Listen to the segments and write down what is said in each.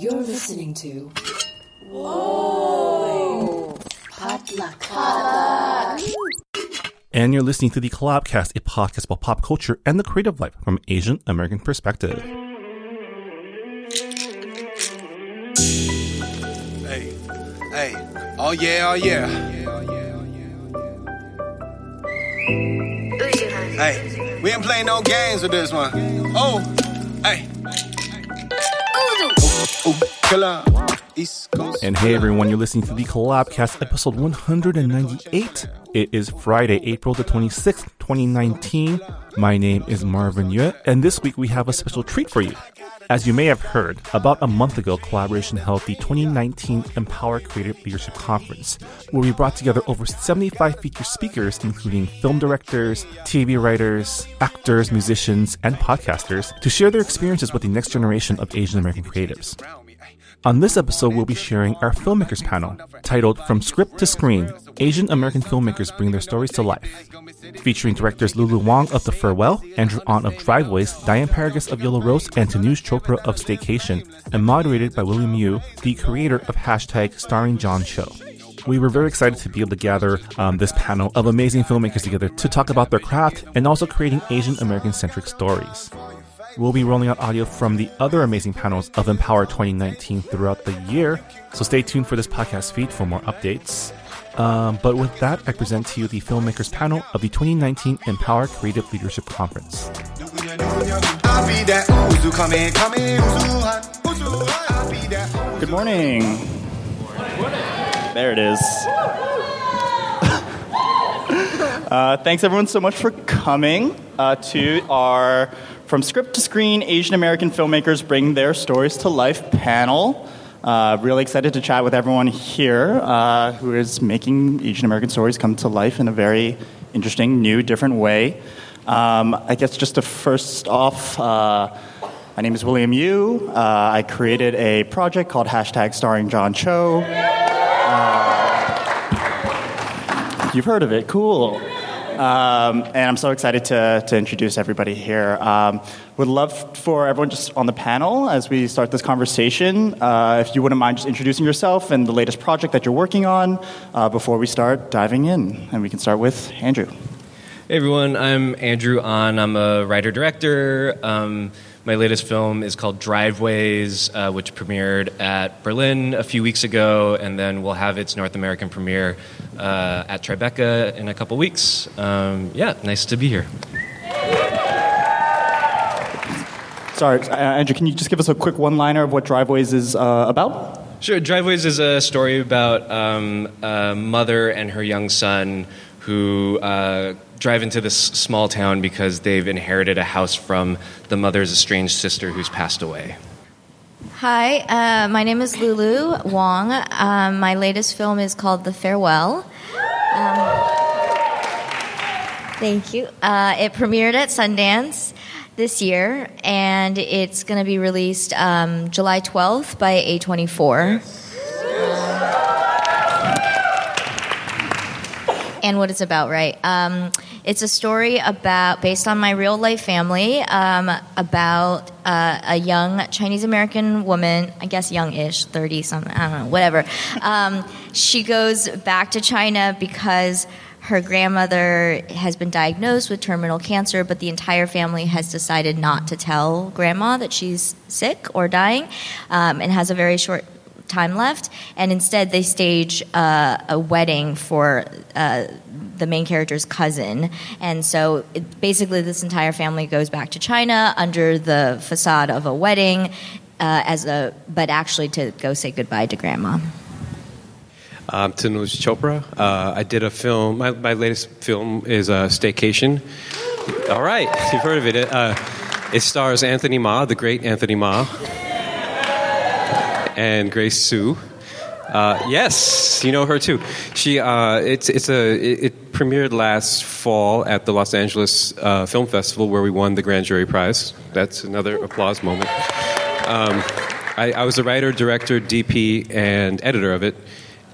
You're listening to. Whoa! Potluck. And you're listening to the Collabcast, a podcast about pop culture and the creative life from Asian American perspective. Hey, hey, oh yeah, oh yeah. Hey, we ain't playing no games with this one. Oh, hey. And hey everyone, you're listening to the Collabcast, episode 198. It is Friday, April the 26th, 2019. My name is Marvin Yueh, and this week we have a special treat for you. As you may have heard, about a month ago, Collaboration held the 2019 Empower Creative Leadership Conference, where we brought together over 75 featured speakers, including film directors, TV writers, actors, musicians, and podcasters, to share their experiences with the next generation of Asian American creatives. On this episode, we'll be sharing our filmmakers panel titled From Script to Screen Asian American Filmmakers Bring Their Stories to Life. Featuring directors Lulu Wang of The Farewell, Andrew Ahn of Driveways, Diane Paragas of Yellow Rose, and Tanuj Chopra of Staycation, and moderated by William Yu, the creator of hashtag Starring John Cho. We were very excited to be able to gather um, this panel of amazing filmmakers together to talk about their craft and also creating Asian American centric stories. We'll be rolling out audio from the other amazing panels of Empower 2019 throughout the year, so stay tuned for this podcast feed for more updates. Um, but with that, I present to you the filmmakers panel of the 2019 Empower Creative Leadership Conference. Good morning. There it is. uh, thanks everyone so much for coming uh, to our From Script to Screen Asian American Filmmakers Bring Their Stories to Life panel. Uh, really excited to chat with everyone here uh, who is making Asian American stories come to life in a very interesting, new, different way. Um, I guess just to first off, uh, my name is William Yu. Uh, I created a project called hashtag Starring John Cho. Uh, you've heard of it, cool. Um, and I'm so excited to, to introduce everybody here. Um, would love for everyone just on the panel as we start this conversation, uh, if you wouldn't mind just introducing yourself and the latest project that you're working on uh, before we start diving in. And we can start with Andrew. Hey everyone, I'm Andrew Ahn. I'm a writer director. Um, my latest film is called Driveways, uh, which premiered at Berlin a few weeks ago, and then we'll have its North American premiere uh, at Tribeca in a couple weeks. Um, yeah, nice to be here. Sorry, uh, Andrew, can you just give us a quick one liner of what Driveways is uh, about? Sure. Driveways is a story about um, a mother and her young son who uh, drive into this small town because they've inherited a house from the mother's estranged sister who's passed away. Hi, uh, my name is Lulu Wang. Um, my latest film is called The Farewell. Um, thank you. Uh, it premiered at Sundance this year, and it's going to be released um, July 12th by A24. And what it's about, right? Um, it's a story about, based on my real life family, um, about uh, a young Chinese American woman, I guess young ish, 30 something, I don't know, whatever. Um, she goes back to China because her grandmother has been diagnosed with terminal cancer, but the entire family has decided not to tell grandma that she's sick or dying um, and has a very short time left, and instead they stage uh, a wedding for uh, the main character's cousin. And so it, basically, this entire family goes back to China under the facade of a wedding, uh, as a but actually to go say goodbye to grandma. I'm Tanuj Chopra. Uh, I did a film. My, my latest film is uh, Staycation. All right, you've heard of it. Uh, it stars Anthony Ma, the great Anthony Ma, and Grace Sue. Uh, yes, you know her too. She uh, it's it's a it, it premiered last fall at the Los Angeles uh, Film Festival where we won the grand jury prize. That's another applause moment. Um, I, I was a writer, director, DP, and editor of it,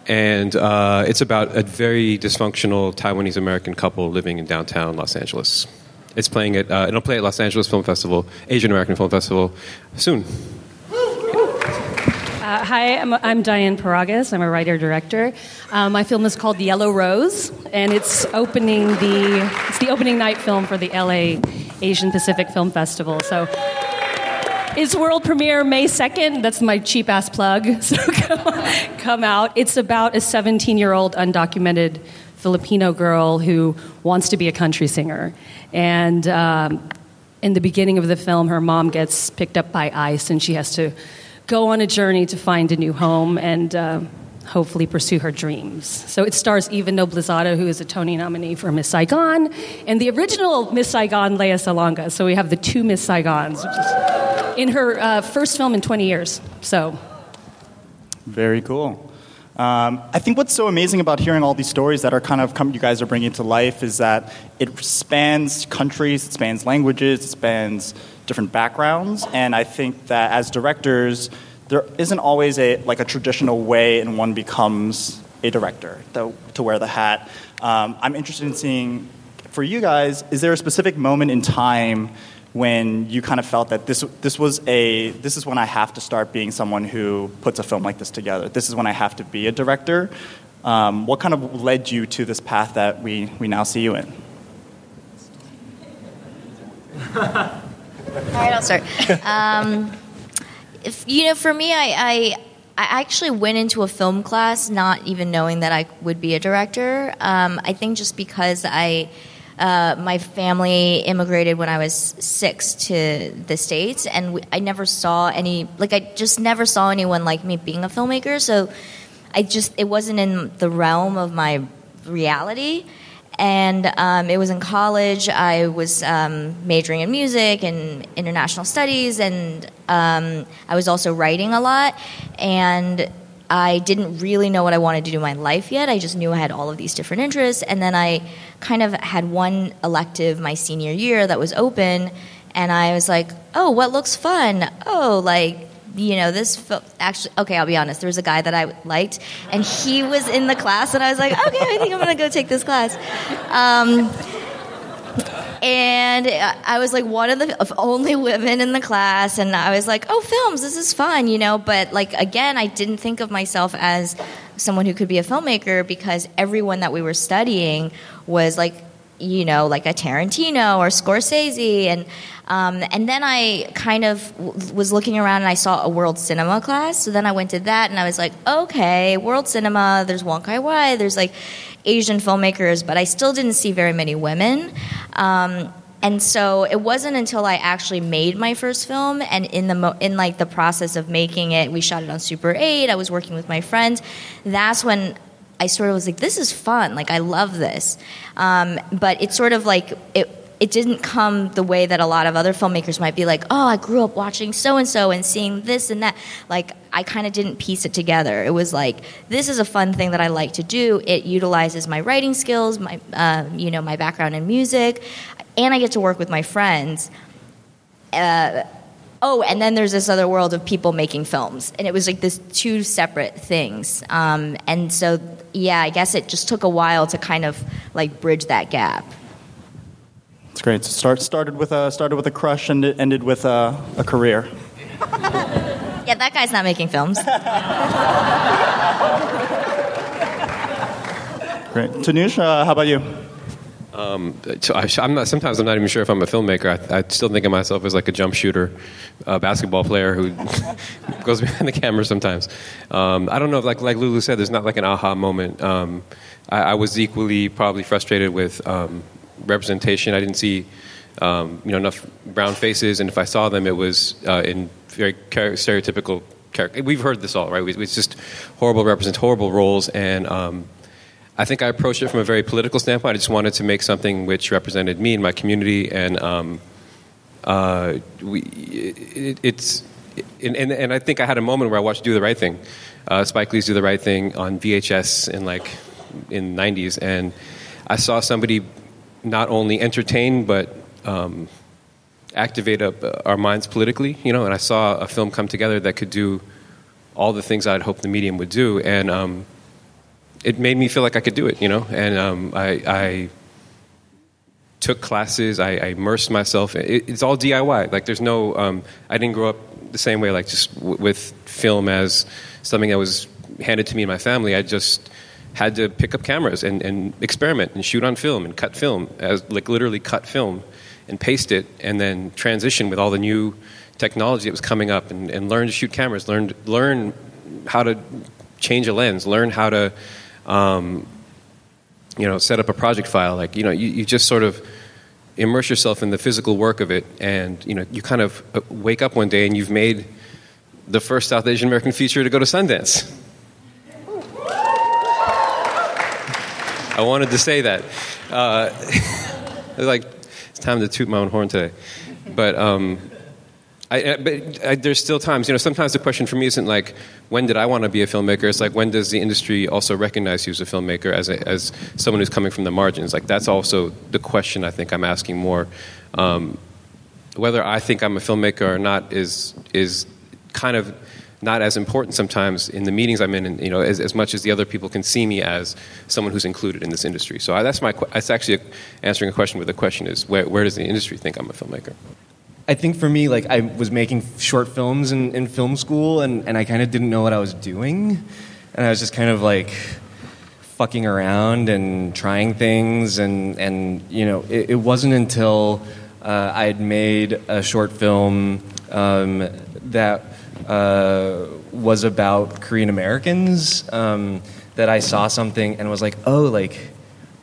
and uh, it's about a very dysfunctional Taiwanese American couple living in downtown Los Angeles. It's playing at uh, it'll play at Los Angeles Film Festival, Asian American Film Festival, soon. Uh, hi, I'm, I'm Diane Paragas. I'm a writer director. Uh, my film is called Yellow Rose, and it's opening the it's the opening night film for the LA Asian Pacific Film Festival. So it's world premiere May 2nd. That's my cheap ass plug. So come, come out. It's about a 17 year old undocumented Filipino girl who wants to be a country singer. And um, in the beginning of the film, her mom gets picked up by ICE and she has to go on a journey to find a new home and uh, hopefully pursue her dreams. So it stars Eva Noblezada, who is a Tony nominee for Miss Saigon, and the original Miss Saigon, Lea Salonga. So we have the two Miss Saigons, in her uh, first film in 20 years. So Very cool. Um, I think what's so amazing about hearing all these stories that are kind of come, you guys are bringing to life is that it spans countries, it spans languages, it spans different backgrounds, and I think that as directors, there isn't always a like a traditional way in one becomes a director to, to wear the hat. Um, I'm interested in seeing for you guys, is there a specific moment in time when you kind of felt that this this was a this is when I have to start being someone who puts a film like this together. This is when I have to be a director. Um, what kind of led you to this path that we, we now see you in? All right, I'll start. Um, if, you know, for me, I, I I actually went into a film class not even knowing that I would be a director. Um, I think just because I. Uh, my family immigrated when I was six to the states, and we, I never saw any like I just never saw anyone like me being a filmmaker. So I just it wasn't in the realm of my reality. And um, it was in college. I was um, majoring in music and international studies, and um, I was also writing a lot. And I didn't really know what I wanted to do in my life yet. I just knew I had all of these different interests. And then I kind of had one elective my senior year that was open, and I was like, oh, what looks fun? Oh, like, you know, this actually, okay, I'll be honest, there was a guy that I liked, and he was in the class, and I was like, okay, I think I'm gonna go take this class. Um, and I was like one of the only women in the class, and I was like, "Oh, films, this is fun," you know. But like again, I didn't think of myself as someone who could be a filmmaker because everyone that we were studying was like, you know, like a Tarantino or Scorsese, and um, and then I kind of w- was looking around and I saw a world cinema class. So then I went to that, and I was like, okay, world cinema. There's Wong Kar Wai. There's like Asian filmmakers, but I still didn't see very many women. Um, and so it wasn't until I actually made my first film, and in the mo- in like the process of making it, we shot it on Super 8. I was working with my friends. That's when I sort of was like, "This is fun! Like I love this." Um, but it's sort of like it. It didn't come the way that a lot of other filmmakers might be like, "Oh, I grew up watching so and so and seeing this and that." Like I kind of didn't piece it together. It was like, "This is a fun thing that I like to do. It utilizes my writing skills, my um, you know my background in music, and I get to work with my friends." Uh, oh, and then there's this other world of people making films, and it was like this two separate things. Um, and so, yeah, I guess it just took a while to kind of like bridge that gap. It's great. So start started with a started with a crush and it ended with a, a career. Yeah, that guy's not making films. Great. Tanuj, uh, how about you? So I, I'm not. Sometimes I'm not even sure if I'm a filmmaker. I, I still think of myself as like a jump shooter, a basketball player who goes behind the camera sometimes. Um, I don't know. Like like Lulu said, there's not like an aha moment. Um, I, I was equally probably frustrated with um, representation. I didn't see um, you know enough brown faces, and if I saw them, it was uh, in very char- stereotypical. Character. We've heard this all, right? It's just horrible represent horrible roles and. I think I approached it from a very political standpoint. I just wanted to make something which represented me and my community, and um, uh, we, it, it's and, and, and I think I had a moment where I watched Do the Right Thing, uh, Spike Lee's Do the Right Thing on VHS in like in the '90s, and I saw somebody not only entertain but um, activate up uh, our minds politically, you know. And I saw a film come together that could do all the things I'd hoped the medium would do, and um, it made me feel like I could do it, you know. And um, I, I took classes. I, I immersed myself. It, it's all DIY. Like there's no. Um, I didn't grow up. the same way, like just w- with film as something that was handed to me and my family, I just had to pick up cameras and, and experiment and shoot on film and cut film, as like literally cut film and paste it, and then transition with all the new technology that was coming up and, and learn to shoot cameras, learn learn how to change a lens, learn how to um, you know set up a project file. Like you know, you, you just sort of immerse yourself in the physical work of it, and you know, you kind of uh, wake up one day and you've made the first South Asian American feature to go to Sundance. I wanted to say that. Uh, like, it's time to toot my own horn today. But, um, I, but I, there's still times, you know, sometimes the question for me isn't like, when did I want to be a filmmaker? It's like, when does the industry also recognize you as a filmmaker, as, a, as someone who's coming from the margins? Like, that's also the question I think I'm asking more. Um, whether I think I'm a filmmaker or not is, is kind of not as important sometimes in the meetings I'm in, and, you know, as, as much as the other people can see me as someone who's included in this industry. So I, that's my, that's actually answering a question where the question is, where, where does the industry think I'm a filmmaker? I think for me, like I was making short films in, in film school, and, and I kind of didn't know what I was doing, and I was just kind of like fucking around and trying things, and and you know, it, it wasn't until uh, I had made a short film um, that uh, was about Korean Americans um, that I saw something and was like, oh, like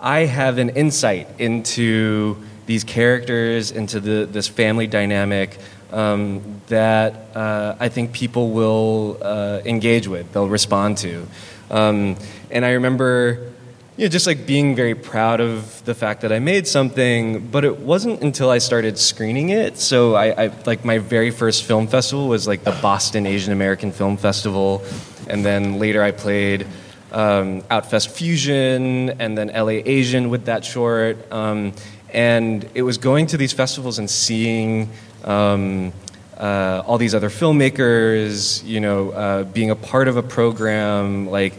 I have an insight into these characters, into the, this family dynamic um, that uh, I think people will uh, engage with, they'll respond to. Um, and I remember you know, just like being very proud of the fact that I made something, but it wasn't until I started screening it. So I, I like my very first film festival was like the Boston Asian American Film Festival, and then later I played um, Outfest Fusion and then LA Asian with that short. Um, and it was going to these festivals and seeing um, uh, all these other filmmakers, you know, uh, being a part of a program, like,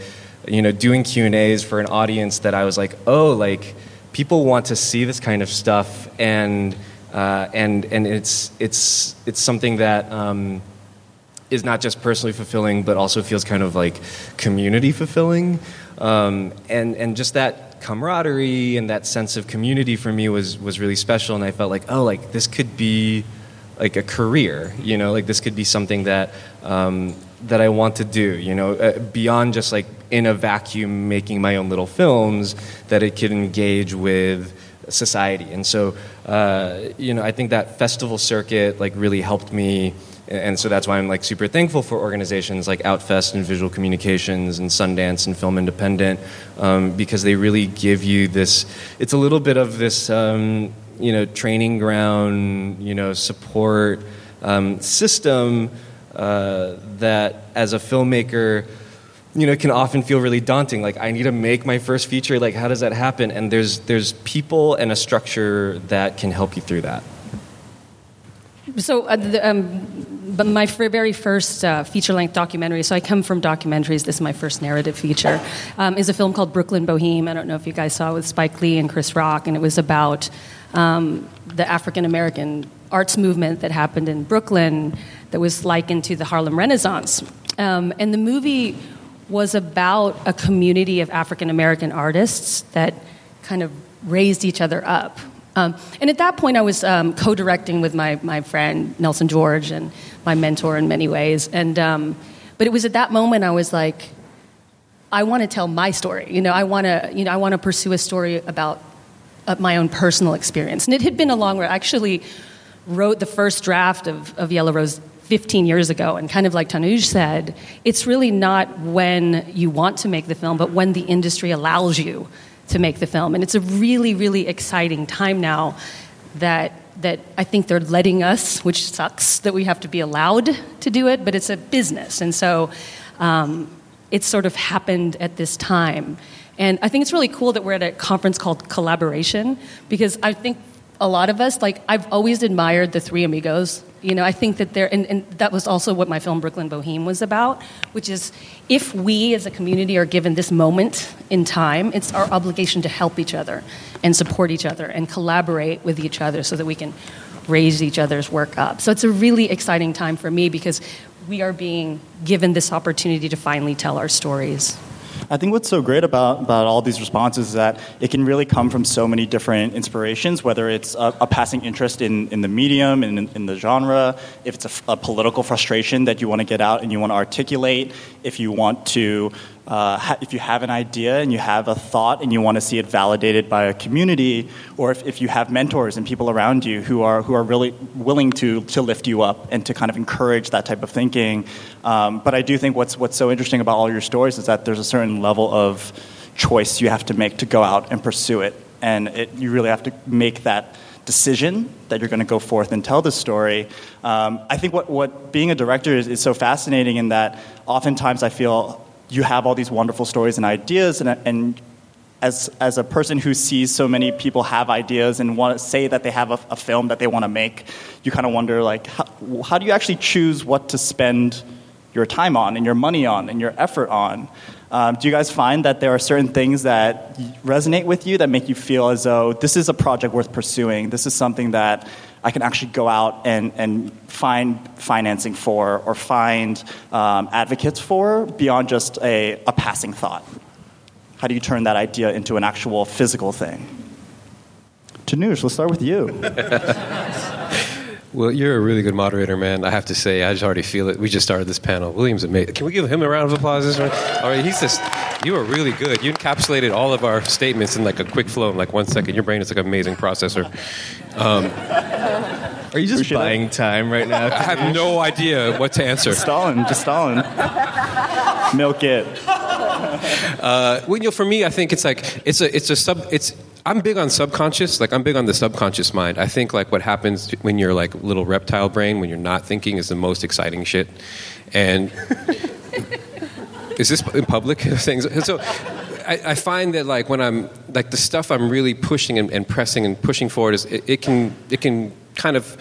you know, doing Q and A's for an audience that I was like, oh, like, people want to see this kind of stuff, and uh, and and it's it's it's something that. Um, is not just personally fulfilling, but also feels kind of like community fulfilling. Um, and, and just that camaraderie and that sense of community for me was, was really special. And I felt like, oh, like this could be like a career, you know, like this could be something that, um, that I want to do, you know, uh, beyond just like in a vacuum making my own little films, that it could engage with society. And so, uh, you know, I think that festival circuit like really helped me and so that's why I'm like super thankful for organizations like Outfest and Visual Communications and Sundance and Film Independent um, because they really give you this. It's a little bit of this, um, you know, training ground, you know, support um, system uh, that as a filmmaker. You know, can often feel really daunting. Like, I need to make my first feature. Like, how does that happen? And there's there's people and a structure that can help you through that. So, uh, the, um, but my very first uh, feature-length documentary. So I come from documentaries. This is my first narrative feature. Um, is a film called Brooklyn Boheme. I don't know if you guys saw it with Spike Lee and Chris Rock, and it was about um, the African American arts movement that happened in Brooklyn that was likened to the Harlem Renaissance. Um, and the movie was about a community of African American artists that kind of raised each other up. Um, and at that point, I was um, co directing with my, my friend Nelson George and my mentor in many ways. And, um, but it was at that moment I was like, I want to tell my story. You know, I want to, you know, I want to pursue a story about uh, my own personal experience. And it had been a long road. I actually wrote the first draft of, of Yellow Rose 15 years ago. And kind of like Tanuj said, it's really not when you want to make the film, but when the industry allows you to make the film. And it's a really, really exciting time now that that I think they're letting us, which sucks that we have to be allowed to do it, but it's a business. And so um, it's sort of happened at this time. And I think it's really cool that we're at a conference called Collaboration because I think a lot of us, like, I've always admired the three amigos. You know, I think that they're, and, and that was also what my film Brooklyn Boheme was about, which is if we as a community are given this moment in time, it's our obligation to help each other and support each other and collaborate with each other so that we can raise each other's work up. So it's a really exciting time for me because we are being given this opportunity to finally tell our stories. I think what's so great about, about all these responses is that it can really come from so many different inspirations, whether it's a, a passing interest in, in the medium and in, in the genre, if it's a, a political frustration that you want to get out and you want to articulate, if you want to uh, if you have an idea and you have a thought and you want to see it validated by a community, or if, if you have mentors and people around you who are, who are really willing to, to lift you up and to kind of encourage that type of thinking. Um, but I do think what's, what's so interesting about all your stories is that there's a certain level of choice you have to make to go out and pursue it. And it, you really have to make that decision that you're going to go forth and tell the story. Um, I think what, what being a director is, is so fascinating in that oftentimes I feel you have all these wonderful stories and ideas, and, and as, as a person who sees so many people have ideas and want to say that they have a, a film that they want to make, you kind of wonder, like, how, how do you actually choose what to spend your time on and your money on and your effort on? Um, do you guys find that there are certain things that resonate with you that make you feel as though this is a project worth pursuing? This is something that I can actually go out and, and find financing for or find um, advocates for beyond just a, a passing thought? How do you turn that idea into an actual physical thing? Tanuj, let's start with you. Well, you're a really good moderator, man. I have to say, I just already feel it. We just started this panel. William's amazing. Can we give him a round of applause? This All right, he's just. You are really good. You encapsulated all of our statements in like a quick flow in like one second. Your brain is like an amazing processor. Um, Are you just Appreciate buying time right now? I have no idea what to answer. Just stalling, just stalling. Milk it. Uh, well, you know, for me, I think it's like it's a it's a sub it's. I'm big on subconscious. Like I'm big on the subconscious mind. I think like what happens when you're like little reptile brain when you're not thinking is the most exciting shit. And is this in public things? So I, I find that like when I'm like the stuff I'm really pushing and, and pressing and pushing forward is it, it can it can kind of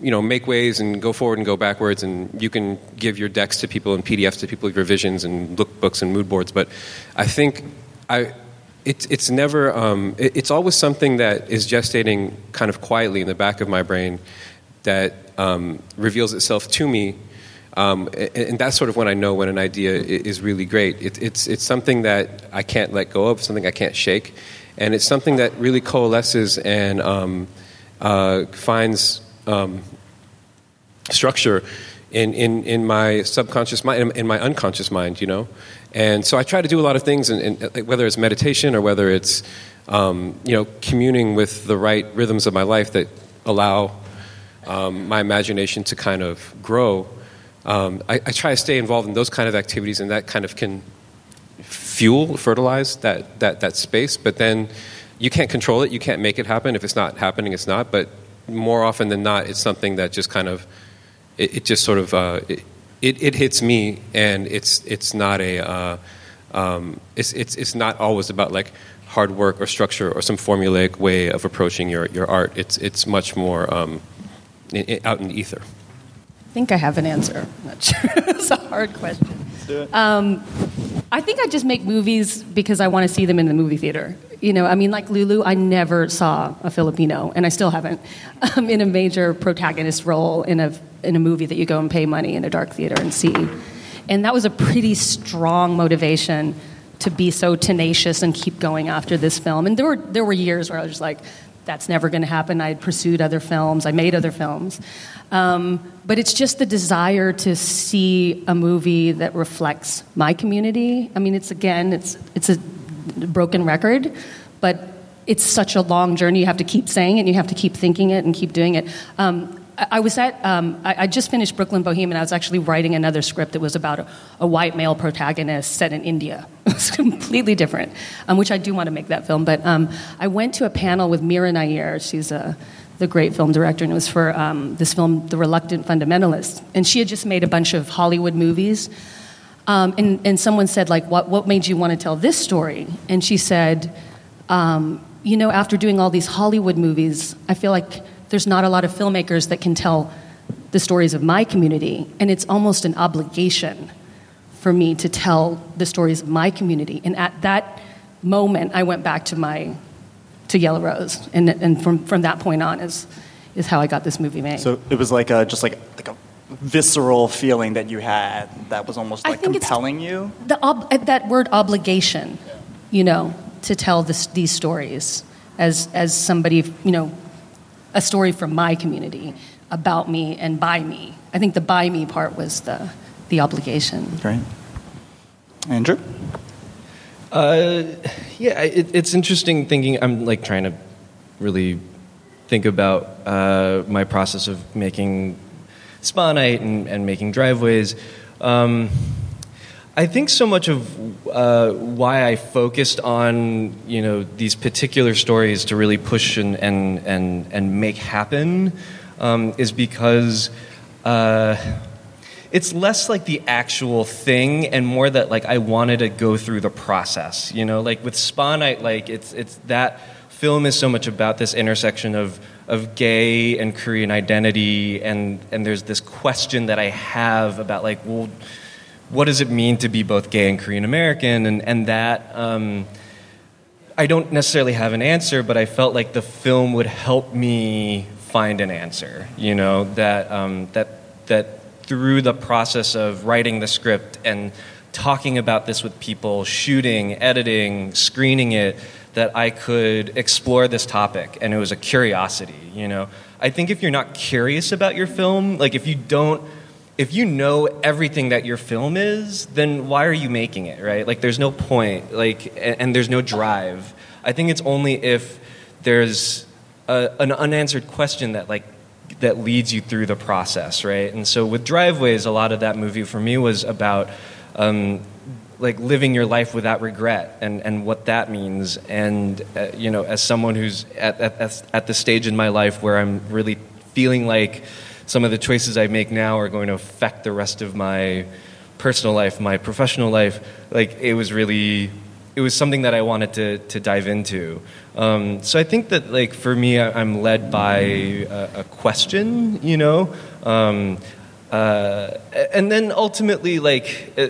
you know make waves and go forward and go backwards and you can give your decks to people and PDFs to people your visions and lookbooks and mood boards. But I think I it's it's never um, it, it's always something that is gestating kind of quietly in the back of my brain that um, reveals itself to me. Um, and, and that's sort of when I know when an idea is really great. It, it's it's something that I can't let go of, something I can't shake, and it's something that really coalesces and um, uh, finds um, structure in, in, in my subconscious mind, in, in my unconscious mind, you know. And so I try to do a lot of things, and, and whether it's meditation or whether it's um, you know communing with the right rhythms of my life that allow um, my imagination to kind of grow. Um, I, I try to stay involved in those kind of activities, and that kind of can fuel, fertilize that, that, that space. But then you can't control it. You can't make it happen. If it's not happening, it's not. But more often than not, it's something that just kind of, it, it just sort of, uh, it, it, it hits me, and it's, it's not a, uh, um, it's, it's, it's not always about like hard work or structure or some formulaic way of approaching your, your art. It's, it's much more um, in, in, out in the ether. I think I have an answer. I'm not sure. it's a hard question. Um, I think I just make movies because I want to see them in the movie theater. You know, I mean, like Lulu, I never saw a Filipino, and I still haven't, um, in a major protagonist role in a in a movie that you go and pay money in a dark theater and see. And that was a pretty strong motivation to be so tenacious and keep going after this film. And there were there were years where I was just like, that's never going to happen. I had pursued other films. I made other films. Um, but it's just the desire to see a movie that reflects my community. I mean, it's again, it's it's a broken record, but it's such a long journey. You have to keep saying it, and you have to keep thinking it, and keep doing it. Um, I, I was at, um, I, I just finished Brooklyn Bohemian. I was actually writing another script that was about a, a white male protagonist set in India. It's completely different, um, which I do want to make that film. But um, I went to a panel with Mira Nair. She's a the great film director, and it was for um, this film, The Reluctant Fundamentalist. And she had just made a bunch of Hollywood movies. Um, and, and someone said, like, what, what made you want to tell this story? And she said, um, you know, after doing all these Hollywood movies, I feel like there's not a lot of filmmakers that can tell the stories of my community. And it's almost an obligation for me to tell the stories of my community. And at that moment, I went back to my to Yellow Rose, and, and from, from that point on is is how I got this movie made. So it was like a just like like a visceral feeling that you had that was almost I like think it's- compelling you. the ob- uh, that word obligation, you know, to tell this, these stories as as somebody, you know, a story from my community about me and by me. I think the by me part was the the obligation. Great. Andrew? Uh, yeah, it, it's interesting thinking. I'm like trying to really think about uh, my process of making Spa-Night and, and making driveways. Um, I think so much of uh, why I focused on you know these particular stories to really push and and and, and make happen um, is because. Uh, it's less like the actual thing and more that like I wanted to go through the process. You know, like with Spa Night, like it's it's that film is so much about this intersection of of gay and Korean identity and and there's this question that I have about like well what does it mean to be both gay and Korean American and and that um, I don't necessarily have an answer, but I felt like the film would help me find an answer. You know that um, that that through the process of writing the script and talking about this with people, shooting, editing, screening it, that I could explore this topic, and it was a curiosity. You know, I think if you're not curious about your film, like if you don't if you know everything that your film is, then why are you making it, right? Like, there's no point, like, and, there's no drive. I think it's only if there's a, an unanswered question that, like, that leads you through the process, right? And so with Driveways, a lot of that movie for me was about, um, like, living your life without regret and, and what that means. And, uh, you know, as someone who's at, at, at the stage in my life where I'm really feeling like, some of the choices I make now are going to affect the rest of my personal life, my professional life. Like it was really, it was something that I wanted to to dive into. Um, so I think that like for me, I, I'm led by a, a question, you know, um, uh, and then ultimately like uh,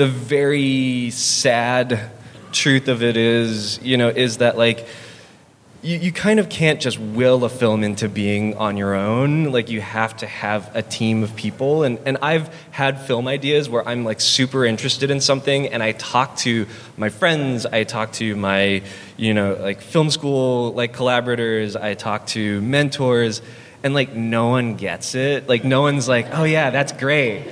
the very sad truth of it is, you know, is that like you, you kind of can't just will a film into being on your own. Like you have to have a team of people. And, and I've had film ideas where I'm like super interested in something and I talk to my friends, I talk to my, you know, like film school like collaborators, I talk to mentors, and like no one gets it. Like no one's like, oh yeah, that's great.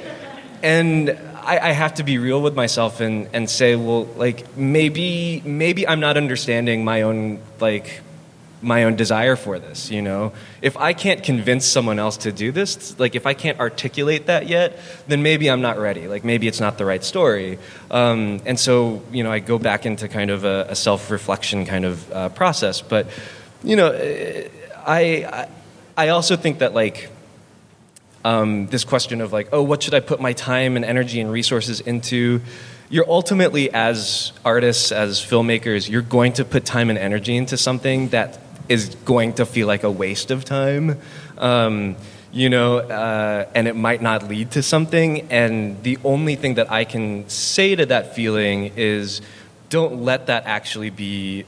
And I, I have to be real with myself and, and say, well, like maybe maybe I'm not understanding my own like my own desire for this you know? If i can't convince someone else to do this like if i can't articulate that yet then maybe i'm not ready. Like maybe it's not the right story. Um, and so you know i go back into kind of a, a self-reflection kind of uh, process. But you know I, I i also think that like um, this question of like oh what should i put my time and energy and resources into? You're ultimately as artists as filmmakers you're going to put time and energy into something that is going to feel like a waste of time. Um, you know uh, and it might not lead to something. And the only thing that i can say to that feeling is don't let that actually be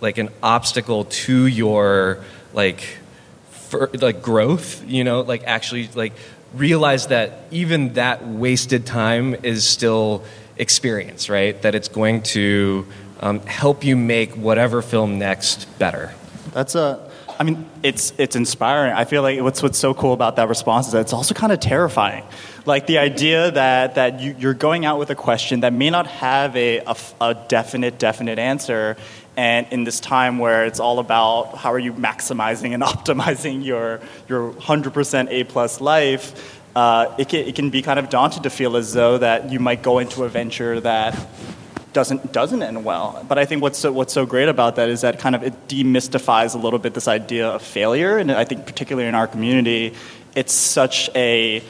like an obstacle to your like for like growth you know like actually like realize that even that wasted time is still experience right that it's going to um, help you make whatever film next better That's a. I mean, it's it's inspiring. I feel like what's what's so cool about that response is that it's also kind of terrifying. Like the idea that that you, you're going out with a question that may not have a, a, a definite definite answer, and in this time where it's all about how are you maximizing and optimizing your your 100% A plus life. Uh, it, can, it can be kind of daunting to feel as though that you might go into a venture that doesn't doesn't end well. But I think what's so, what's so great about that is that kind of it demystifies a little bit this idea of failure, and I think particularly in our community, it's such a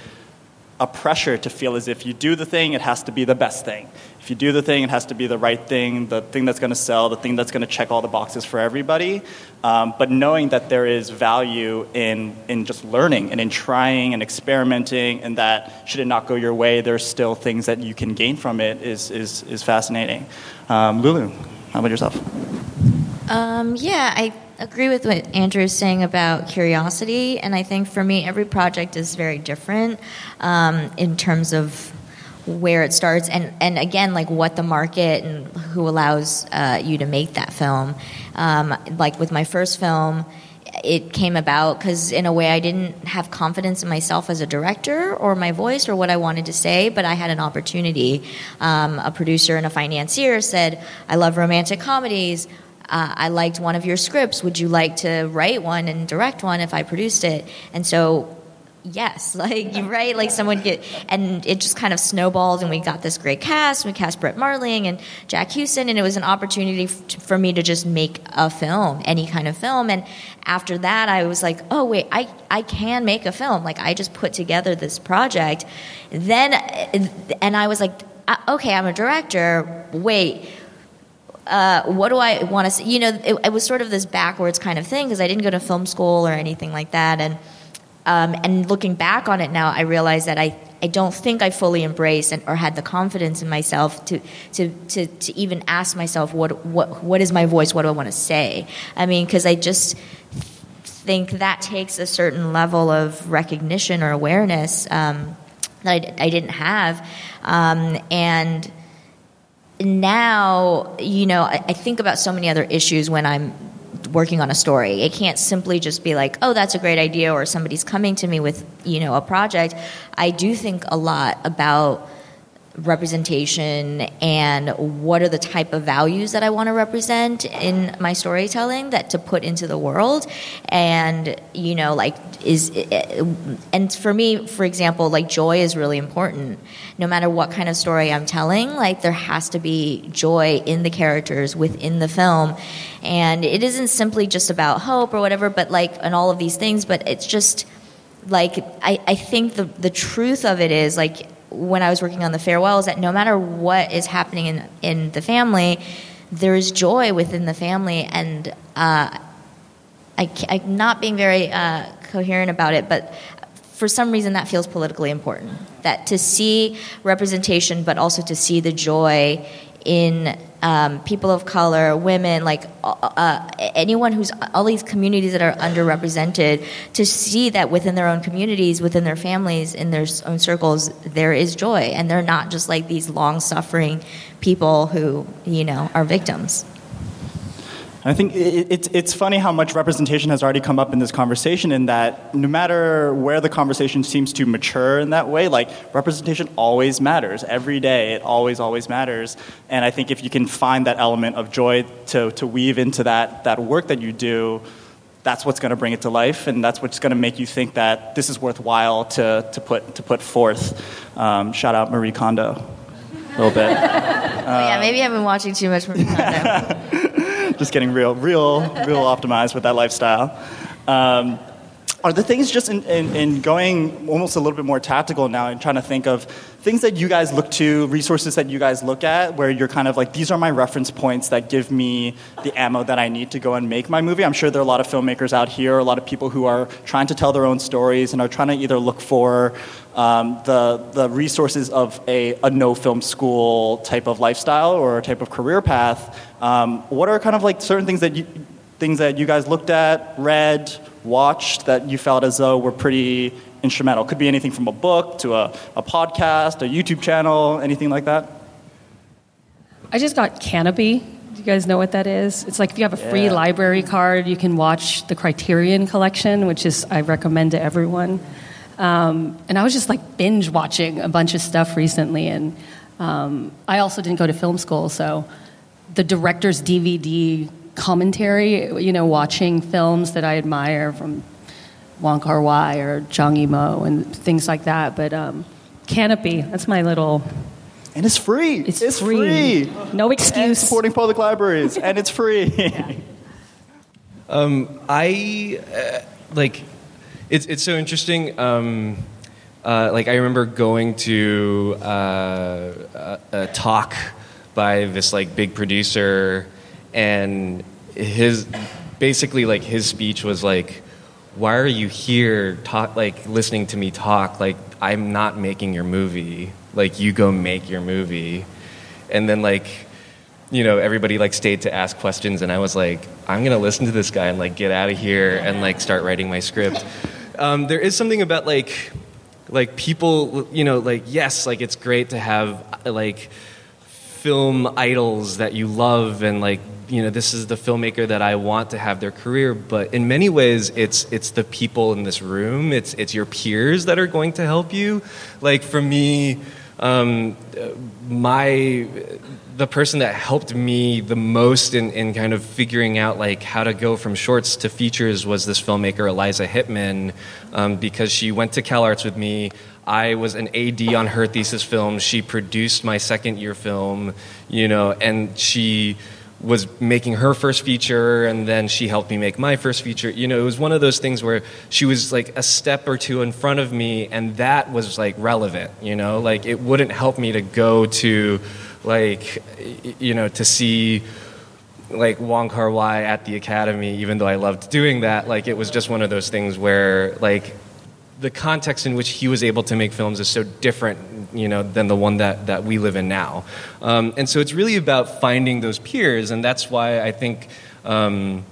a pressure to feel as if you do the thing, it has to be the best thing. If you do the thing, it has to be the right thing, the thing that's going to sell, the thing that's going to check all the boxes for everybody. Um, but knowing that there is value in, in just learning and in trying and experimenting, and that should it not go your way, there's still things that you can gain from it is, is, is fascinating. Um, Lulu, how about yourself? Um, yeah, I agree with what Andrew is saying about curiosity, and I think for me, every project is very different um, in terms of where it starts, and and again, like what the market and who allows uh, you to make that film. Um, like with my first film. It came about because, in a way, I didn't have confidence in myself as a director or my voice or what I wanted to say, but I had an opportunity. Um, a producer and a financier said, I love romantic comedies uh, I liked one of your scripts. Would you like to write one and direct one if I produced it? And so, yes, like right, like someone get, and it just kind of snowballed, and we got this great cast. We cast Brit Marling and Jack Huston, and it was an opportunity f- for me to just make a film, any kind of film. And after that, I was like, oh wait, I I can make a film. Like I just put together this project. Then, and I was like, uh, okay, I'm a director. Wait uh, what do I want to see? You know, it, it, was sort of this backwards kind of thing because I didn't go to film school or anything like that. And um, and looking back on it now, I realize that I, I don't think I fully embraced and, or had the confidence in myself to, to, to, to even ask myself what, what, what is my voice? What do I want to say? I mean, because I just think that takes a certain level of recognition or awareness um, that I, I, didn't have. Um, and now, you know, I, I think about so many other issues when I'm working on a story. It can't simply just be like, oh, that's a great idea, or somebody's coming to me with, you know, a project. I do think a lot about representation and what are the type of values that I want to represent in my storytelling that to put into the world. And you know like is and for me for example like joy is really important. No matter what kind of story I'm telling like there has to be joy in the characters within the film. And it isn't simply just about hope or whatever but like and all of these things but it's just like I, I think the the truth of it is like when I was working on the farewell is that no matter what is happening in in the family, there is joy within the family, and uh, I, not being very uh, coherent about it, but for some reason that feels politically important. That to see representation, but also to see the joy in um, people of color, women, like uh, uh, anyone who's all these communities that are underrepresented, to see that within their own communities, within their families, in their own circles, there is joy, and they're not just like these long suffering people who you know are victims. I think it's it's funny how much representation has already come up in this conversation, in that no matter where the conversation seems to mature in that way, like representation always matters. Every day, it always, always matters. And I think if you can find that element of joy to, to weave into that, that work that you do, that's what's going to bring it to life, and that's what's going to make you think that this is worthwhile to, to, put, to put forth. Um, shout out Marie Kondo a little bit. oh, yeah, maybe I've been watching too much Marie Kondo. just getting real, real, real optimized with that lifestyle. Um, are the things just in, in, in, going almost a little bit more tactical now and trying to think of things that you guys look to, resources that you guys look at, where you're kind of like, these are my reference points that give me the ammo that I need to go and make my movie? I'm sure there are a lot of filmmakers out here, a lot of people who are trying to tell their own stories and are trying to either look for um, the, the resources of a, a no film school type of lifestyle or a type of career path. Um, what are kind of like certain things that you, things that you guys looked at, read, watched that you felt as though were pretty instrumental? Could be anything from a book to a, a podcast, a YouTube channel, anything like that? I just got Kanopy. Do you guys know what that is? It's like if you have a free library card, you can watch the Criterion Collection, which is I recommend to everyone. Um, and I was just like binge watching a bunch of stuff recently, and um, I also didn't go to film school, so the director's DVD commentary, you know, watching films that I admire from Wong Kar Wai or Zhang Yimou and things like that. But um, Kanopy, that's my little. And it's free. It's, it's free. free. No excuse. And supporting public libraries, and it's free. yeah. um, I uh, like it's it's so interesting. Um, uh, like I remember going to uh, a, a, talk by this like big producer, and his basically like his speech was like, "Why are you here? Talk like listening to me talk. Like I'm not making your movie. Like you go make your movie." And then like you know, everybody like stayed to ask questions, and I was like, I'm gonna listen to this guy and like get out of here and like start writing my script. Um, there is something about like like people, you know, like yes, like it's great to have like film idols that you love and like you know this is the filmmaker that I want to have their career but in many ways it's it's the people in this room. It's it's your peers that are going to help you. Like for me um, my the person that helped me the most in, in kind of figuring out like how to go from shorts to features was this filmmaker Eliza Hittman um, because she went to CalArts with me I was an AD on her thesis film. She produced my second year film, you know, and she was making her first feature and then she helped me make my first feature. You know, it was one of those things where she was like a step or two in front of me and that was like relevant, you know? Like it wouldn't help me to go to like you know, to see like Wong Kar Wai at the Academy, even though I loved doing that, like it was just one of those things where like the context in which he was able to make films is so different, you know, than the one that, that we live in now. Um, and so it's really about finding those peers, and that's why I think, um,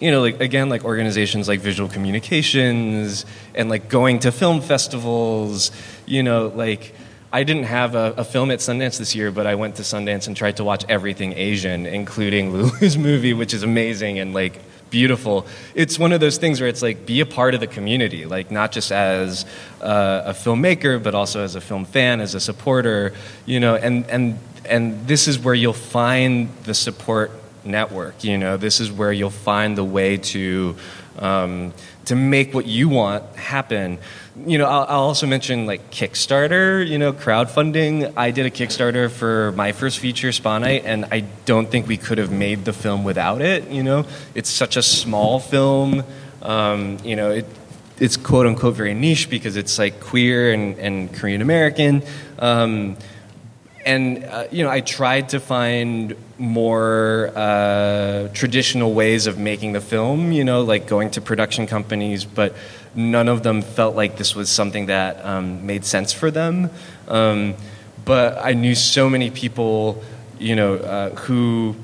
you know, like again, like organizations like Visual Communications and like going to film festivals, you know, like. I didn't have a, a, film at Sundance this year, but I went to Sundance and tried to watch everything Asian, including Lulu's movie, which is amazing and like beautiful. It's one of those things where it's like be a part of the community, like not just as uh, a filmmaker, but also as a film fan, as a supporter, you know. And and and this is where you'll find the support network. You know, this is where you'll find the way to. Um, to make what you want happen. You know, I'll, I'll, also mention like Kickstarter, you know, crowdfunding. I did a Kickstarter for my first feature, Spa Night, and I don't think we could have made the film without it. You know, it's such a small film. Um, you know, it, it's quote unquote very niche because it's like queer and, and Korean American. Um, and uh, you know, I tried to find more uh, traditional ways of making the film. You know, like going to production companies, but none of them felt like this was something that um, made sense for them. Um, but I knew so many people, you know, uh, who,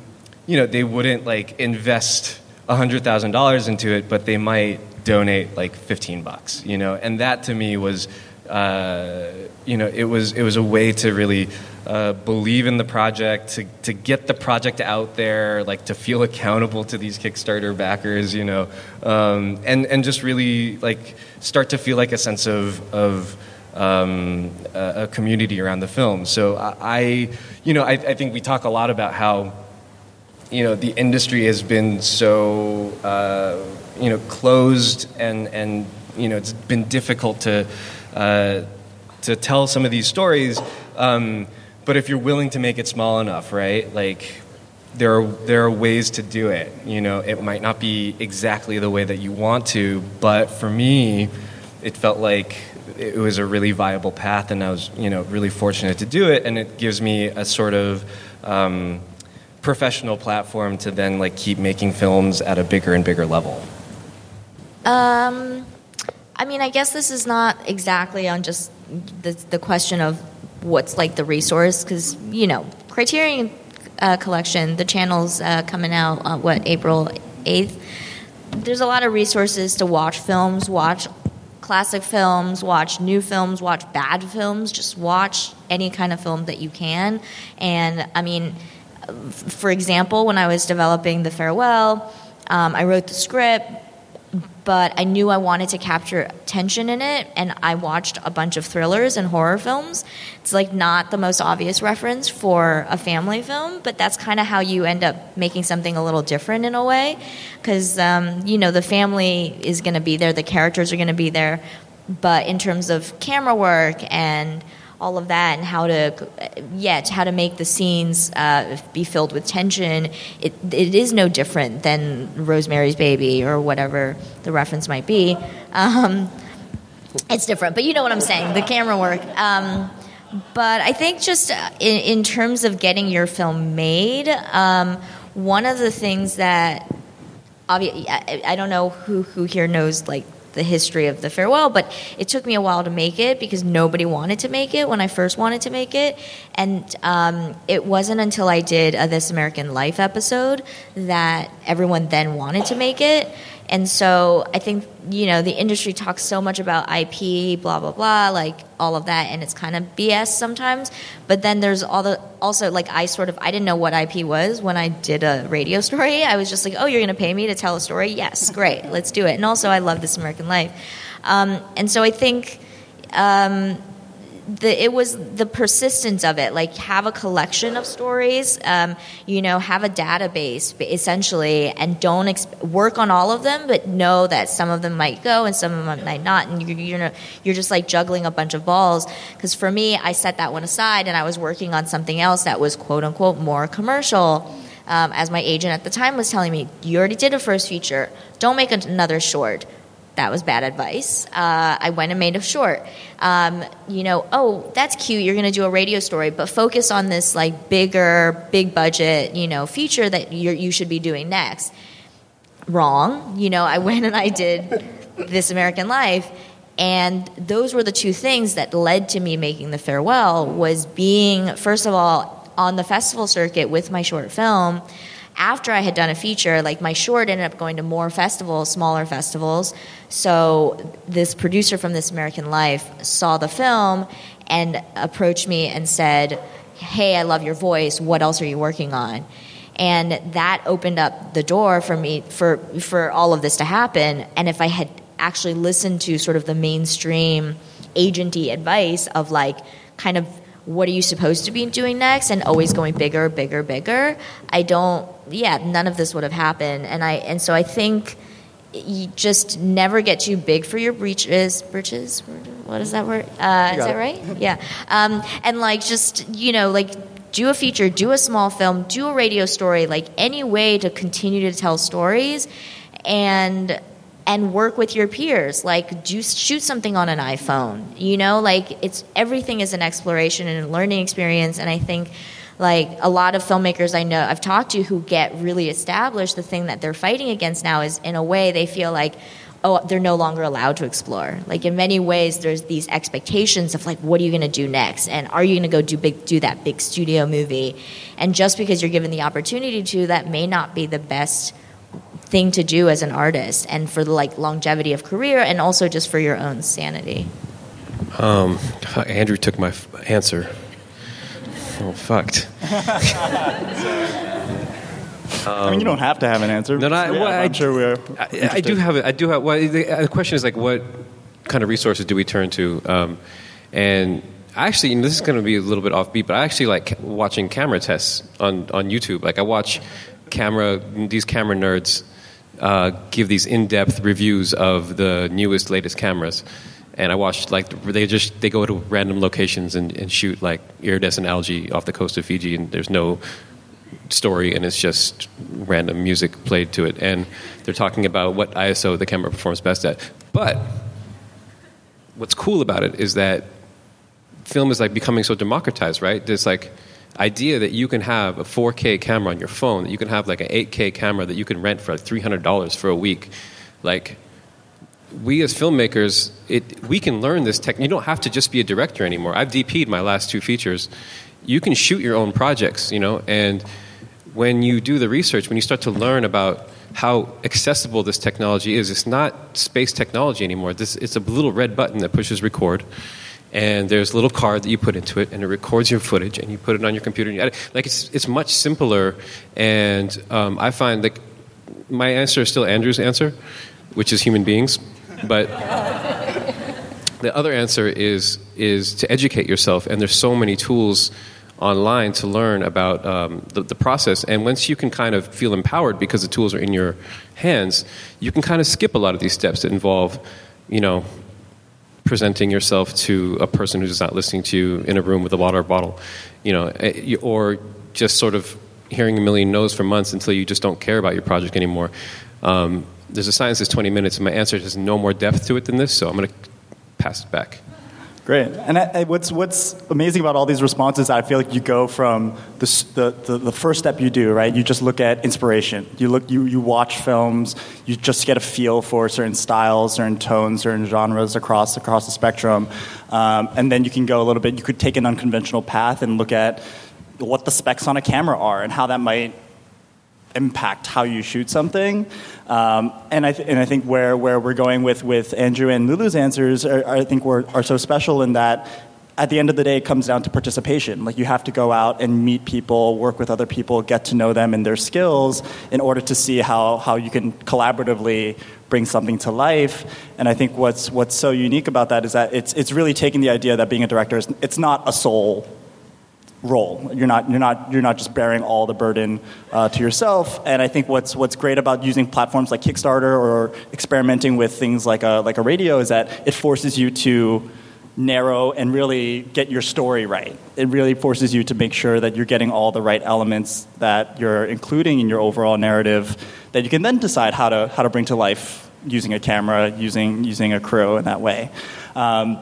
you know, they wouldn't like invest hundred thousand dollars into it, but they might donate like fifteen bucks. You know, and that to me was. Uh, you know, it was it was a way to really uh, believe in the project, to, to get the project out there, like to feel accountable to these Kickstarter backers, you know, um, and and just really like start to feel like a sense of of um, a, a, community around the film. So I, I you know, I, I, think we talk a lot about how you know the industry has been so uh, you know closed and and you know it's been difficult to uh, to tell some of these stories. Um, but if you're willing to make it small enough, right? Like there are there are ways to do it. You know, it might not be exactly the way that you want to, but for me, it felt like it was a really viable path, and I was you know really fortunate to do it, and it gives me a sort of um, professional platform to then like keep making films at a bigger and bigger level. Um, I mean, I guess this is not exactly on just the, the question of what's like the resource because you know Criterion uh, Collection, the channel's uh, coming out uh, what April eighth. There's a lot of resources to watch films, watch classic films, watch new films, watch bad films. Just watch any kind of film that you can. And I mean, for example, when I was developing The Farewell, um, I wrote the script but I knew I wanted to capture tension in it, and I watched a bunch of thrillers and horror films. It's like not the most obvious reference for a family film, but that's kind of how you end up making something a little different in a way, because um, you know the family is going to be there, the characters are going to be there, but in terms of camera work and all of that and how to yeah how to make the scenes uh, be filled with tension it, it is no different than rosemary's baby or whatever the reference might be. Um, it's different but you know what i'm saying the camera work. Um, but i think just uh, in, in, terms of getting your film made um, one of the things that obviously I, I don't know who, who here knows like the history of the farewell. But it took me a while to make it because nobody wanted to make it when I first wanted to make it, and um, it wasn't until I did a This American Life episode that everyone then wanted to make it. And so I think, you know, the industry talks so much about IP, blah, blah, blah, like all of that, and it's kind of BS sometimes. But then there's all the, also, like, I sort of, I didn't know what IP was when I did a radio story. I was just like, oh, you're going to pay me to tell a story? Yes, great, let's do it. And also, I love This American Life. Um, and so I think, um, the it was the persistence of it like have a collection of stories um, you know have a database essentially and don't ex- work on all of them but know that some of them might go and some of them might not and you're, you're, you're just like juggling a bunch of balls. Because for me i set that one aside and i was working on something else that was quote unquote more commercial um, as my agent at the time was telling me you already did a first feature. Don't make another short that was bad advice. Uh, I went and made a short. Um, you know, oh, that's cute. You're going to do a radio story, but focus on this like bigger, big budget, you know, feature that you you should be doing next. Wrong. You know, I went and I did This American Life, and those were the two things that led to me making the farewell. Was being first of all on the festival circuit with my short film after I had done a feature, like my short ended up going to more festivals, smaller festivals. So this producer from This American Life saw the film and approached me and said, Hey, I love your voice. What else are you working on? And that opened up the door for me for for all of this to happen. And if I had actually listened to sort of the mainstream agency advice of like kind of what are you supposed to be doing next? And always going bigger bigger bigger. I don't yeah none of this would have happened. And i and so i think you just never get too big for your breeches breeches? What is that word? Uh, is that it. right? Yeah. Um, and like just you know like do a feature do a small film do a radio story like any way to continue to tell stories. And and work with your peers. Like do shoot something on an iphone you know? Like it's everything is an exploration and a learning experience and i think like a lot of filmmakers i know i've talked to who get really established the thing that they're fighting against now is in a way they feel like oh they're no longer allowed to explore. Like in many ways there's these expectations of like what are you going to do next? And are you going to go do big do that big studio movie? And just because you're given the opportunity to that may not be the best thing to do as an artist and for the like longevity of career and also just for your own sanity Um, Andrew took my f- answer. Oh, fucked. I mean, you don't have to have an answer. No, no, I- Yeah, well, I- I'm sure we're. I, I do have it. I do have. Well, the, uh, the question is like, what kind of resources do we turn to? Um, and actually, you know, this is going to be a little bit offbeat, but I actually like watching camera tests on on YouTube. Like, I watch camera these camera nerds uh, give these in-depth reviews of the newest, latest cameras. And I watched like they just they go to random locations and, and shoot like iridescent algae off the coast of Fiji, and there's no story and it's just random music played to it. And they're talking about what iso the camera performs best at. But what's cool about it is that film is like becoming so democratized right? This like idea that you can have a 4k camera on your phone that you can have like an 8k camera that you can rent for like $300 for a week like we as filmmakers, it, we can learn this technique. You don't have to just be a director anymore. I've DP'd my last two features. You can shoot your own projects, you know, and when you do the research, when you start to learn about how accessible this technology is, it's not space technology anymore. This, it's a little red button that pushes record, and there's a little card that you put into it, and it records your footage, and you put it on your computer. And you edit. Like it's, it's much simpler, and um, I find like my answer is still Andrew's answer, which is human beings, but the other answer is is to educate yourself, and there's so many tools online to learn about um, the, the process. And once you can kind of feel empowered because the tools are in your hands, you can kind of skip a lot of these steps that involve, you know, presenting yourself to a person who's not listening to you in a room with a water bottle, you know, eh, or just sort of hearing a million no's for months until you just don't care about your project anymore. Um, there's a science that's 20 minutes, and my answer has no more depth to it than this, so I'm going to pass it back. Great. And I, I- what's what's amazing about all these responses, I feel like you go from the, the, the, the first step you do, right? You just look at inspiration. You look, you, you watch films. You just get a feel for certain styles, certain tones, certain genres across across the spectrum, um, and then you can go a little bit. You could take an unconventional path and look at what the specs on a camera are and how that might impact how you shoot something. Um, and, I th- and I think where, where we're going with, with Andrew and Lulu's answers are, I think were, are so special in that at the end of the day, it comes down to participation. Like you have to go out and meet people, work with other people, get to know them and their skills in order to see how, how you can collaboratively bring something to life. And I think what's, what's so unique about that is that it's, it's really taking the idea that being a director is it's not a sole role. You're not, you're not, you're not just bearing all the burden uh, to yourself. And I think what's, what's great about using platforms like Kickstarter or experimenting with things like a, like a radio is that it forces you to narrow and really get your story right. It really forces you to make sure that you're getting all the right elements that you're including in your overall narrative that you can then decide how to, how to bring to life using a camera, using, using a crew in that way. Um,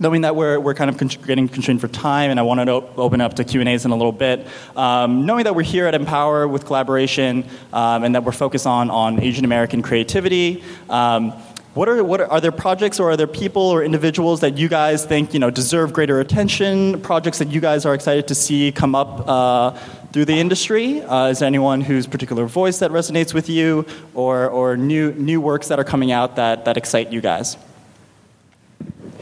knowing that we're, we're kind of con- getting constrained for time and i wanted to op- open up to q&a's in a little bit um, knowing that we're here at empower with Kollaboration um, and that we're focused on, on asian american creativity um, what are, what are, are there projects or are there people or individuals that you guys think you know, deserve greater attention projects that you guys are excited to see come up uh, through the industry? Uh, is there anyone whose particular voice that resonates with you or, or new, new works that are coming out that, that excite you guys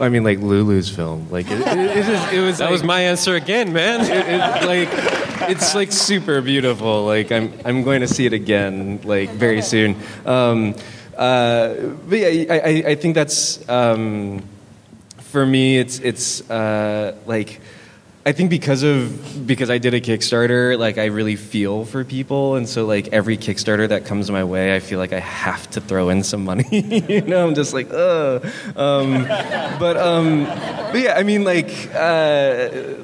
I mean, like Lulu's film. Like it, it, it, is- it was. That was my answer again, man. it, it, like it's like super beautiful. Like I'm I'm going to see it again like very soon. Um, uh, but yeah, I, I, I think that's um, for me. It's it's uh, like. I think because of because I did a Kickstarter, like I really feel for people, and so like every Kickstarter that comes my way, I feel like I have to throw in some money. you know, I'm just like, ugh. Um, but um, but yeah, I mean, like. Uh,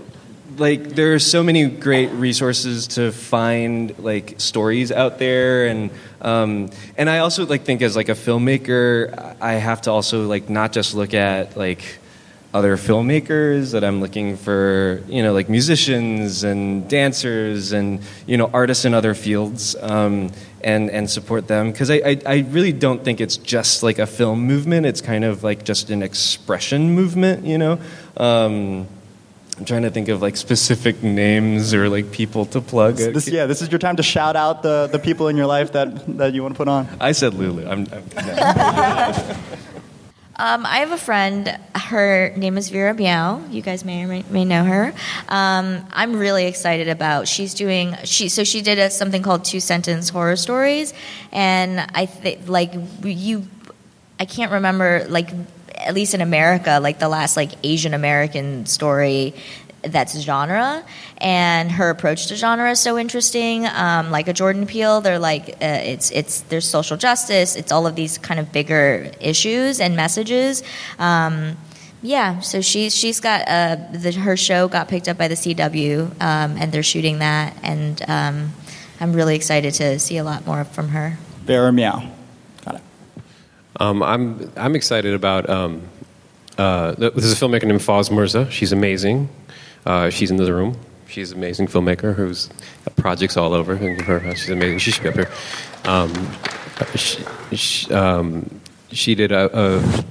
like there are so many great resources to find like stories out there and um, and I also like think as like a filmmaker I have to also like not just look at like other filmmakers that I'm looking for you know like musicians and dancers and you know artists in other fields um, and and support them. Because I, I I really don't think it's just like a film movement. It's kind of like just an expression movement you know? Um, I'm trying to think of like specific names or like people to plug. this, yeah this is your time to shout out the, the people in your life that, that you want to put on. I said Lulu. I'm, I'm Um, I have a friend. Her name is Vera Miao. You guys may or may, may know her. Um, I'm really excited about. She's doing. She so she did a, something called two sentence horror stories, and I think like you, I can't remember like at least in America like the last like Asian American story that's genre and her approach to genre is so interesting um, like a jordan peele they're like uh, it's it's there's social justice it's all of these kind of bigger issues and messages um, yeah so she's she's got uh, the, her show got picked up by the cw um, and they're shooting that and um, i'm really excited to see a lot more from her Vera Miao. Got it. Um, I'm I'm excited about. Um, uh, th- this is a filmmaker named Fawzia Mirza. She's amazing. Uh, she's in the room. She's an amazing filmmaker who's got projects all over. She's amazing. She should be up here. Um, she, she, um, she did a. a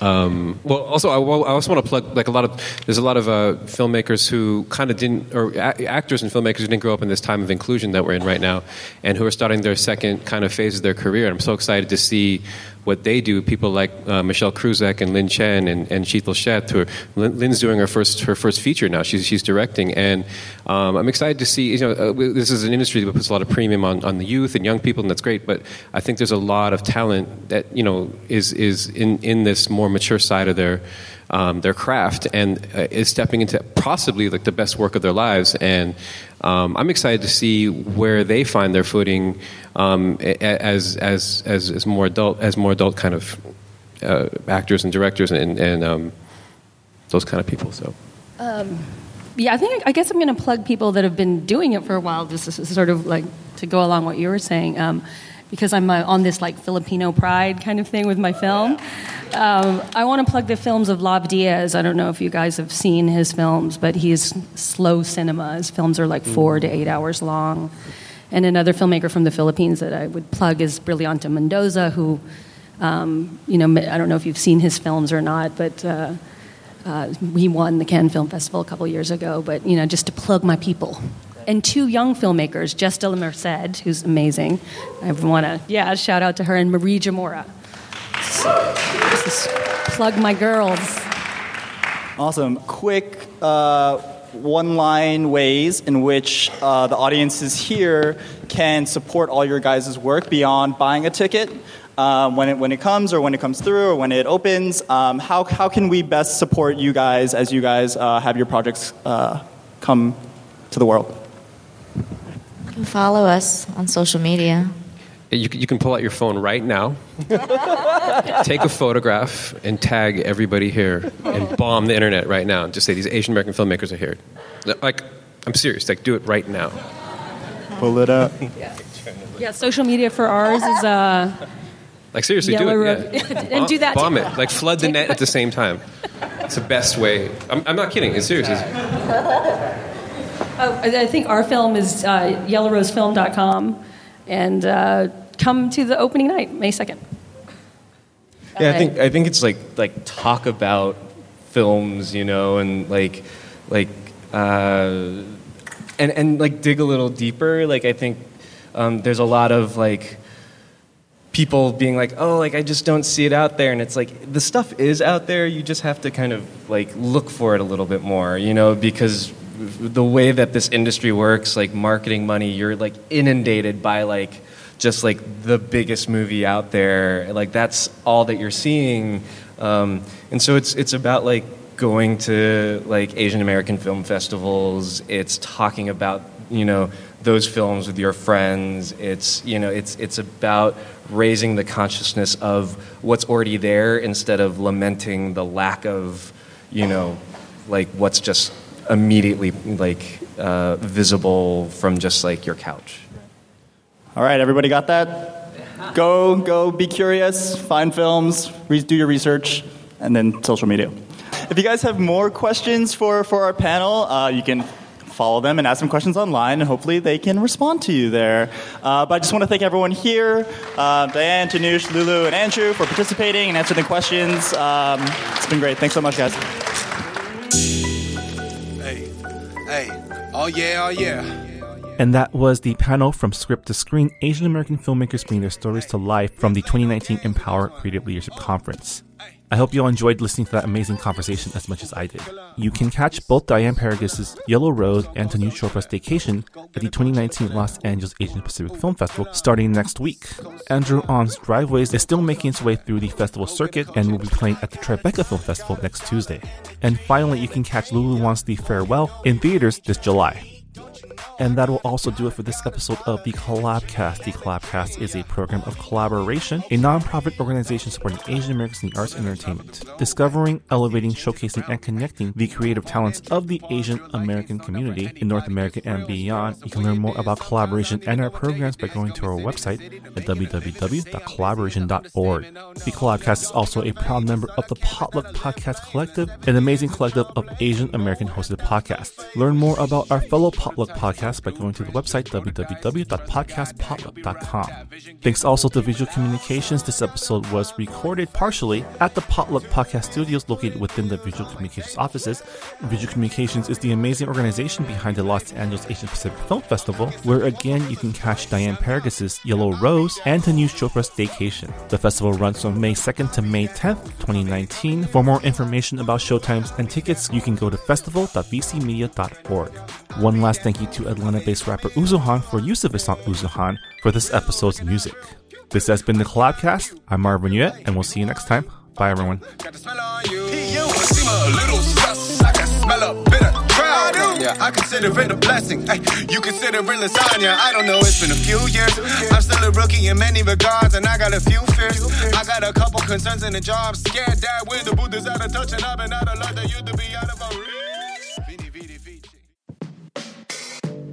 um, well, also, I, I also want to plug like a lot of. There's a lot of uh, filmmakers who kind of didn't, or a- actors and filmmakers who didn't grow up in this time of inclusion that we're in right now, and who are starting their second kind of phase of their career. And I'm so excited to see what they do. People like uh, Michelle Krusiec and Lynn Chen and, and Sheetal Sheth. Who are, Lynn, Lynn's doing her first her first feature now. She's she's directing, and um, I'm excited to see. You know, uh, this is an industry that puts a lot of premium on, on the youth and young people, and that's great. But I think there's a lot of talent that you know is is in in this more mature side of their. Um, their craft and uh, is stepping into possibly like the best work of their lives, and um, I'm excited to see where they find their footing um, as, as as as more adult as more adult kind of uh, actors and directors and, and um, those kind of people. So. Yeah, I think I guess I'm going to plug people that have been doing it for a while. Just sort of like to go along what you were saying. Um, because I'm uh, on this like Filipino pride kind of thing with my film. Um, I want to plug the films of Lav Diaz. I don't know if you guys have seen his films, but he's slow cinema. His films are like four to eight hours long. And another filmmaker from the Philippines that I would plug is Brillante Mendoza, who, um, you know, I don't know if you've seen his films or not, but uh, uh, he won the Cannes Film Festival a couple years ago. But, you know, just to plug my people. And two young filmmakers, Jess de la Merced, who's amazing. I want to, yeah, shout out to her, and Marie Jamora. So, plug my girls. Awesome. Quick uh, one line ways in which uh, the audiences here can support all your guys' work beyond buying a ticket. Um, when, it, when it comes or when it comes through or when it opens, um, how, how can we best support you guys as you guys uh, have your projects uh, come to the world? You can follow us on social media. You, can- you can pull out your phone right now, take a photograph, and tag everybody here, and bomb the internet right now. And just say these Asian American filmmakers are here. Like, I'm serious. Like, do it right now. Pull it up. Yeah, yeah, social media for ours is uh, Like, seriously, Yellow do it. Yeah. And do that Bomb it. Like, flood the net at the same time. It's the best way. I'm, I'm not kidding. It's serious. It's- Oh, I I think our film is uh, yellowrosefilm.com. And uh, come to the opening night, May 2nd. Yeah, I think I think it's like like talk about films, you know, and like like uh, and and like dig a little deeper. Like I think um, there's a lot of like people being like, oh, like I just don't see it out there, and it's like the stuff is out there. You just have to kind of like look for it a little bit more, you know, because the way that this industry works, like marketing money, you're like inundated by like just like the biggest movie out there. Like that's all that you're seeing, um, and so it's it's about like going to like Asian American film festivals. It's talking about you know those films with your friends. It's you know it's it's about raising the consciousness of what's already there instead of lamenting the lack of you know like what's just immediately like uh, visible from just like your couch. All right, everybody got that? Go, go, be curious, find films, re- do your research, and then social media. If you guys have more questions for, for our panel, uh, you can follow them and ask them questions online, and hopefully they can respond to you there. Uh, but I just want to thank everyone here uh, Diane, Tanuj, Lulu, and Andrew for participating and answering the questions. Um, it's been great. Thanks so much, guys. Oh yeah, oh yeah. And that was the panel from Script to Screen Asian American filmmakers bring their stories to life from the 2019 Empower Creative Leadership Conference. I hope you all enjoyed listening to that amazing conversation as much as I did. You can catch both Diane Paragas' Yellow Rose and Tanuj Chopra's Vacation at the 2019 Los Angeles Asian Pacific Film Festival starting next week. Andrew Ahn's Driveways is still making its way through the festival circuit and will be playing at the Tribeca Film Festival next Tuesday. And finally, you can catch Lulu Wang's the Farewell in theaters this July. And that will also do it for this episode of the Collabcast. The Collabcast is a program of Kollaboration, a nonprofit organization supporting Asian Americans in the arts and entertainment, discovering, elevating, showcasing, and connecting the creative talents of the Asian American community in North America and beyond. You can learn more about Kollaboration and our programs by going to our website at www.kollaboration.org. The Collabcast is also a proud member of the Potluck Podcast Collective, an amazing collective of Asian American hosted podcasts. Learn more about our fellow Potluck podcasts by going to the website www.podcastpotluck.com. Thanks also to Visual Communications. This episode was recorded partially at the Potluck Podcast Studios located within the Visual Communications offices. Visual Communications is the amazing organization behind the Los Angeles Asian Pacific Film Festival, where again you can catch Diane Paragas' Yellow Rose and Tanuj Chopra's Vacation. The festival runs from May 2nd to May 10th, 2019. For more information about showtimes and tickets, you can go to festival.vcmedia.org. One last thank you to Atlanta-based rapper Uzuhan for use of his song Uzuhan for this episode's music. This has been the Collabcast. I'm Marvin Yueh, and we'll see you next time. Bye, everyone. Yeah, I consider it a blessing. Ay, you consider it lasagna. I don't know, it's been a few years. I'm still a rookie in many regards, and I got a few fears. I got a couple concerns in the job. Scared that with the out of touch, and I've been out of luck that to be out of.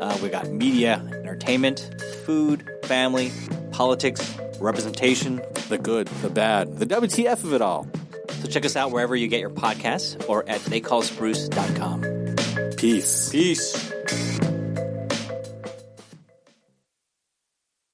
Uh, we got media, entertainment, food, family, politics, representation. The good, the bad, the WTF of it all. So check us out wherever you get your podcasts or at theycallsbruce.com. Peace. Peace.